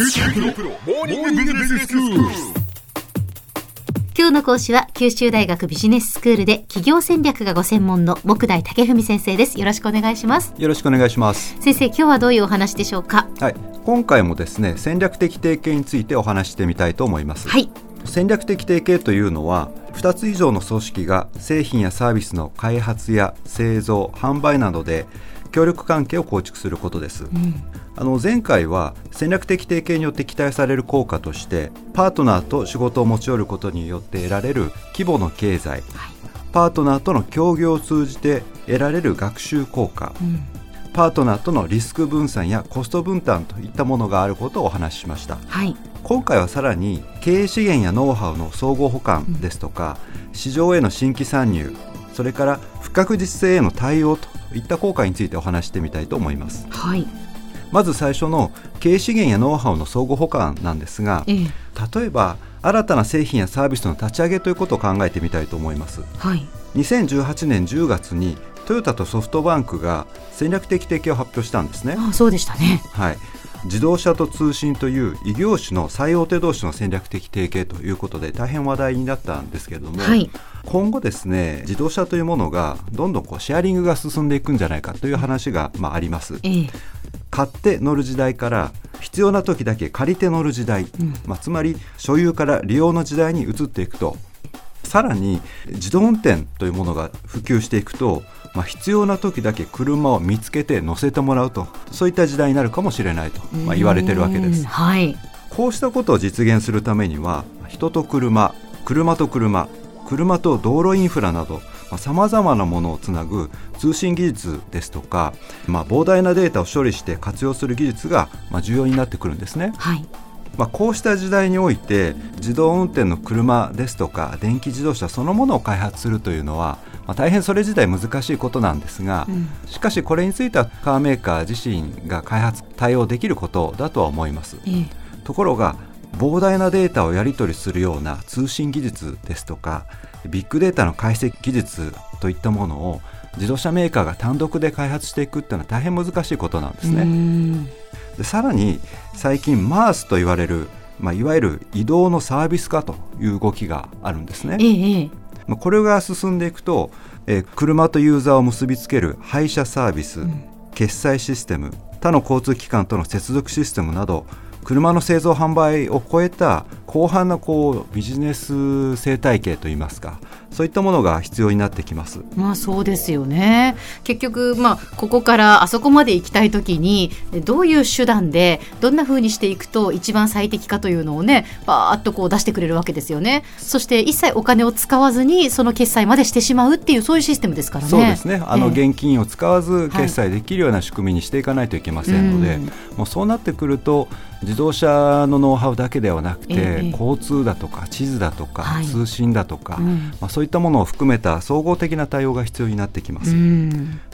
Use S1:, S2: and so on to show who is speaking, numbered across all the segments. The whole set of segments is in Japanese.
S1: 今日の講師は九州大学ビジネススクールで企業戦略がご専門の木大武文先生です。よろしくお願いします。
S2: よろしくお願いします。
S1: 先生今日はどういうお話でしょうか？
S2: はい今回もですね戦略的提携についてお話してみたいと思います。
S1: はい。
S2: 戦略的提携というのは2つ以上の組織が製品やサービスの開発や製造販売などで協力関係を構築することです、うん、あの前回は戦略的提携によって期待される効果としてパートナーと仕事を持ち寄ることによって得られる規模の経済、はい、パートナーとの協業を通じて得られる学習効果、うん、パートナーとのリスク分散やコスト分担といったものがあることをお話ししました、はい、今回はさらに経営資源やノウハウの総合保管ですとか、うん、市場への新規参入それから不確実性への対応といった効果についてお話してみたいと思います。はい。まず最初の経営資源やノウハウの相互補完なんですが、ええ、例えば新たな製品やサービスの立ち上げということを考えてみたいと思います、はい、2018年10月にトヨタとソフトバンクが戦略的提携を発表したんですね。
S1: あそうでしたね、
S2: はい、自動車と通信という異業種の最大手同士の戦略的提携ということで大変話題になったんですけれども、はい、今後ですね自動車というものがどんどんこうシェアリングが進んでいくんじゃないかという話が、まあ、あります。ええ、買って乗る時代から必要な時だけ借りて乗る時代、うん、まあ、つまり所有から利用の時代に移っていくとさらに自動運転というものが普及していくと、まあ、必要な時だけ車を見つけて乗せてもらうとそういった時代になるかもしれないと、まあ、言われてるわけです。はい、こうしたことを実現するためには人と車車と車車と道路インフラなどさまざ、まなものをつなぐ通信技術ですとか、まあ、膨大なデータを処理して活用する技術が、まあ、重要になってくるんですね。はいまあ、こうした時代において自動運転の車ですとか電気自動車そのものを開発するというのは、まあ、大変それ自体難しいことなんですが、うん、しかしこれについてはカーメーカー自身が開発対応できることだとは思います。ええ、ところが膨大なデータをやり取りするような通信技術ですとかビッグデータの解析技術といったものを自動車メーカーが単独で開発していくっていうのは大変難しいことなんですね。でさらに最近 MaaS と言われる、まあ、いわゆる移動のサービス化という動きがあるんですね。ええ、まあ、これが進んでいくと、えー、車とユーザーを結びつける配車サービス、うん、決済システム他の交通機関との接続システムなど車の製造販売を超えた広範なこうビジネス生態系といいますかそういったものが必要になってきます。
S1: まあそうですよね。結局まあここからあそこまで行きたいときにどういう手段でどんな風にしていくと一番最適かというのをねバーッとこう出してくれるわけですよね。そして一切お金を使わずにその決済までしてしまうっていうそういうシステムですからね。
S2: そうですね。あの現金を使わず決済できるような仕組みにしていかないといけませんので、はい、もうそうなってくると自動車のノウハウだけではなくて、えー、交通だとか地図だとか、はい、通信だとか、うん、まあ、そういったものを含めた総合的な対応が必要になってきます。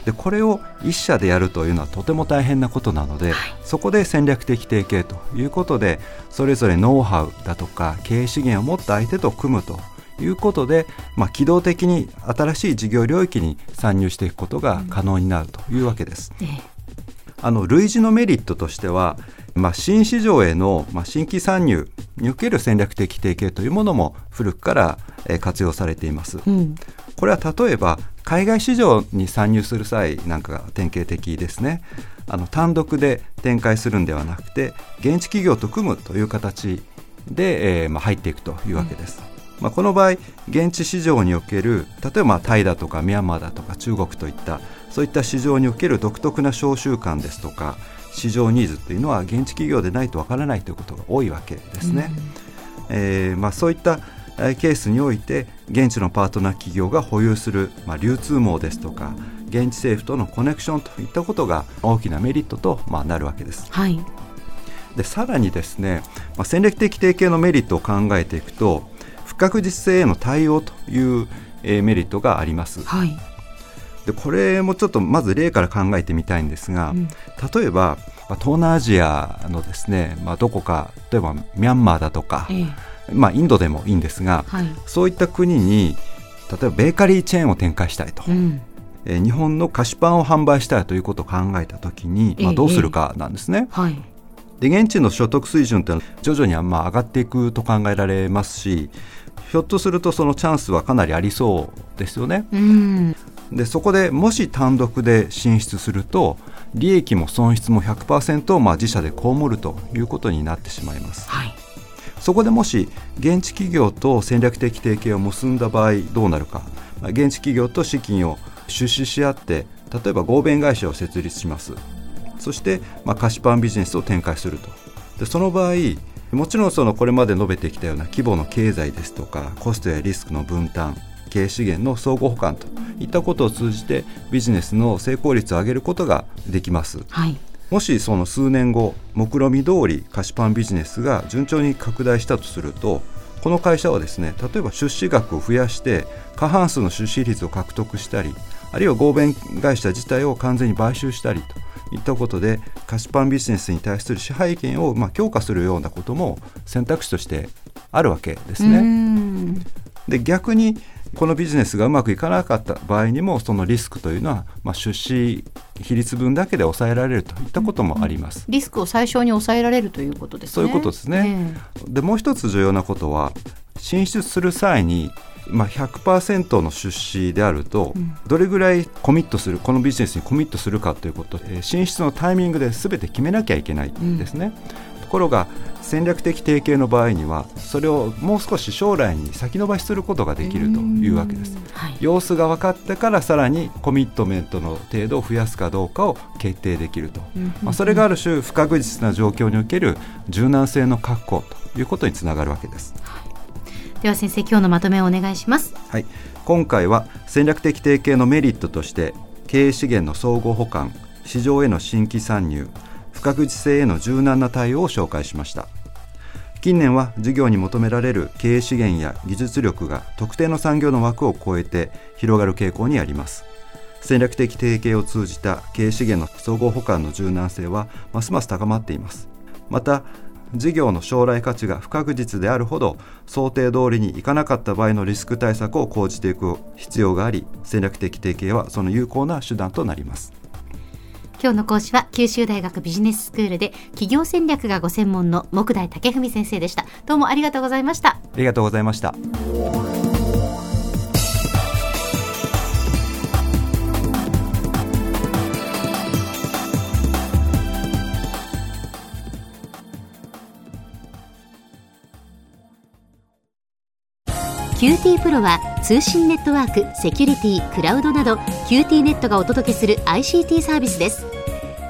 S2: でこれを一社でやるというのはとても大変なことなので、はい、そこで戦略的提携ということでそれぞれノウハウだとか経営資源を持った相手と組むということで、まあ、機動的に新しい事業領域に参入していくことが可能になるというわけです。うん。ええ。あの類似のメリットとしては、まあ、新市場への、まあ、新規参入における戦略的提携というものも古くから、え活用されています、うん、これは例えば海外市場に参入する際なんかが典型的ですね。あの単独で展開するんではなくて現地企業と組むという形で、えーまあ、入っていくというわけです、うん、まあ、この場合現地市場における例えばタイだとかミャンマーだとか中国といったそういった市場における独特な商習慣ですとか市場ニーズというのは現地企業でないとわからないということが多いわけですね。うん、えー、まあ、そういったケースにおいて現地のパートナー企業が保有する、まあ、流通網ですとか現地政府とのコネクションといったことが大きなメリットと、まあ、なるわけです。はい、でさらにですね、まあ、戦略的提携のメリットを考えていくと不確実性への対応という、えー、メリットがあります。はいでこれもちょっとまず例から考えてみたいんですが、うん、例えば東南アジアのですね、まあ、どこか例えばミャンマーだとか、ええ、まあ、インドでもいいんですが、はい、そういった国に例えばベーカリーチェーンを展開したいと。うん。え日本の菓子パンを販売したいということを考えたときに、まあ、どうするかなんですね。はい。で現地の所得水準って徐々にまあ上がっていくと考えられますしひょっとするとそのチャンスはかなりありそうですよね。でそこでもし単独で進出すると利益も損失も100%をまあ自社で被るということになってしまいます。はい。そこでもし現地企業と戦略的提携を結んだ場合どうなるか。現地企業と資金を出資し合って例えば合弁会社を設立します。そして、まあ、菓子パンビジネスを展開すると。でその場合もちろんそのこれまで述べてきたような規模の経済ですとかコストやリスクの分担経営資源の相互補完といったことを通じてビジネスの成功率を上げることができます。はいもしその数年後目論見通り菓子パンビジネスが順調に拡大したとするとこの会社はですね例えば出資額を増やして過半数の出資率を獲得したりあるいは合弁会社自体を完全に買収したりといったことで菓子パンビジネスに対する支配権をまあ強化するようなことも選択肢としてあるわけですね。で逆にこのビジネスがうまくいかなかった場合にもそのリスクというのは、まあ、出資比率分だけで抑えられるといったこともあります、
S1: リスクを最小に抑えられるということですね。
S2: そういうことですね、えー、でもう一つ重要なことは進出する際にまあ、100%の出資であると、どれぐらいコミットするこのビジネスにコミットするかということ、え進出のタイミングで全て決めなきゃいけないんですね。うん、ところが戦略的提携の場合にはそれをもう少し将来に先延ばしすることができるというわけです、はい、様子が分かってからさらにコミットメントの程度を増やすかどうかを決定できると、まあ、それがある種不確実な状況における柔軟性の確保ということにつながるわけです、はい、
S1: では先生今日のまとめをお願いします。
S2: はい。今回は戦略的提携のメリットとして経営資源の相互補完市場への新規参入不確実性への柔軟な対応を紹介しました。近年は事業に求められる経営資源や技術力が特定の産業の枠を超えて広がる傾向にあります。戦略的提携を通じた経営資源の総合補完の柔軟性はますます高まっています。また事業の将来価値が不確実であるほど想定通りにいかなかった場合のリスク対策を講じていく必要があり戦略的提携はその有効な手段となります。
S1: 今日の講師は九州大学ビジネススクールで企業戦略がご専門の木大武文先生でした。どうもありがとうございました。あ
S2: りがとうございました。
S1: QT プロは通信ネットワーク、セキュリティ、クラウドなど QT ネットがお届けする ICT サービスです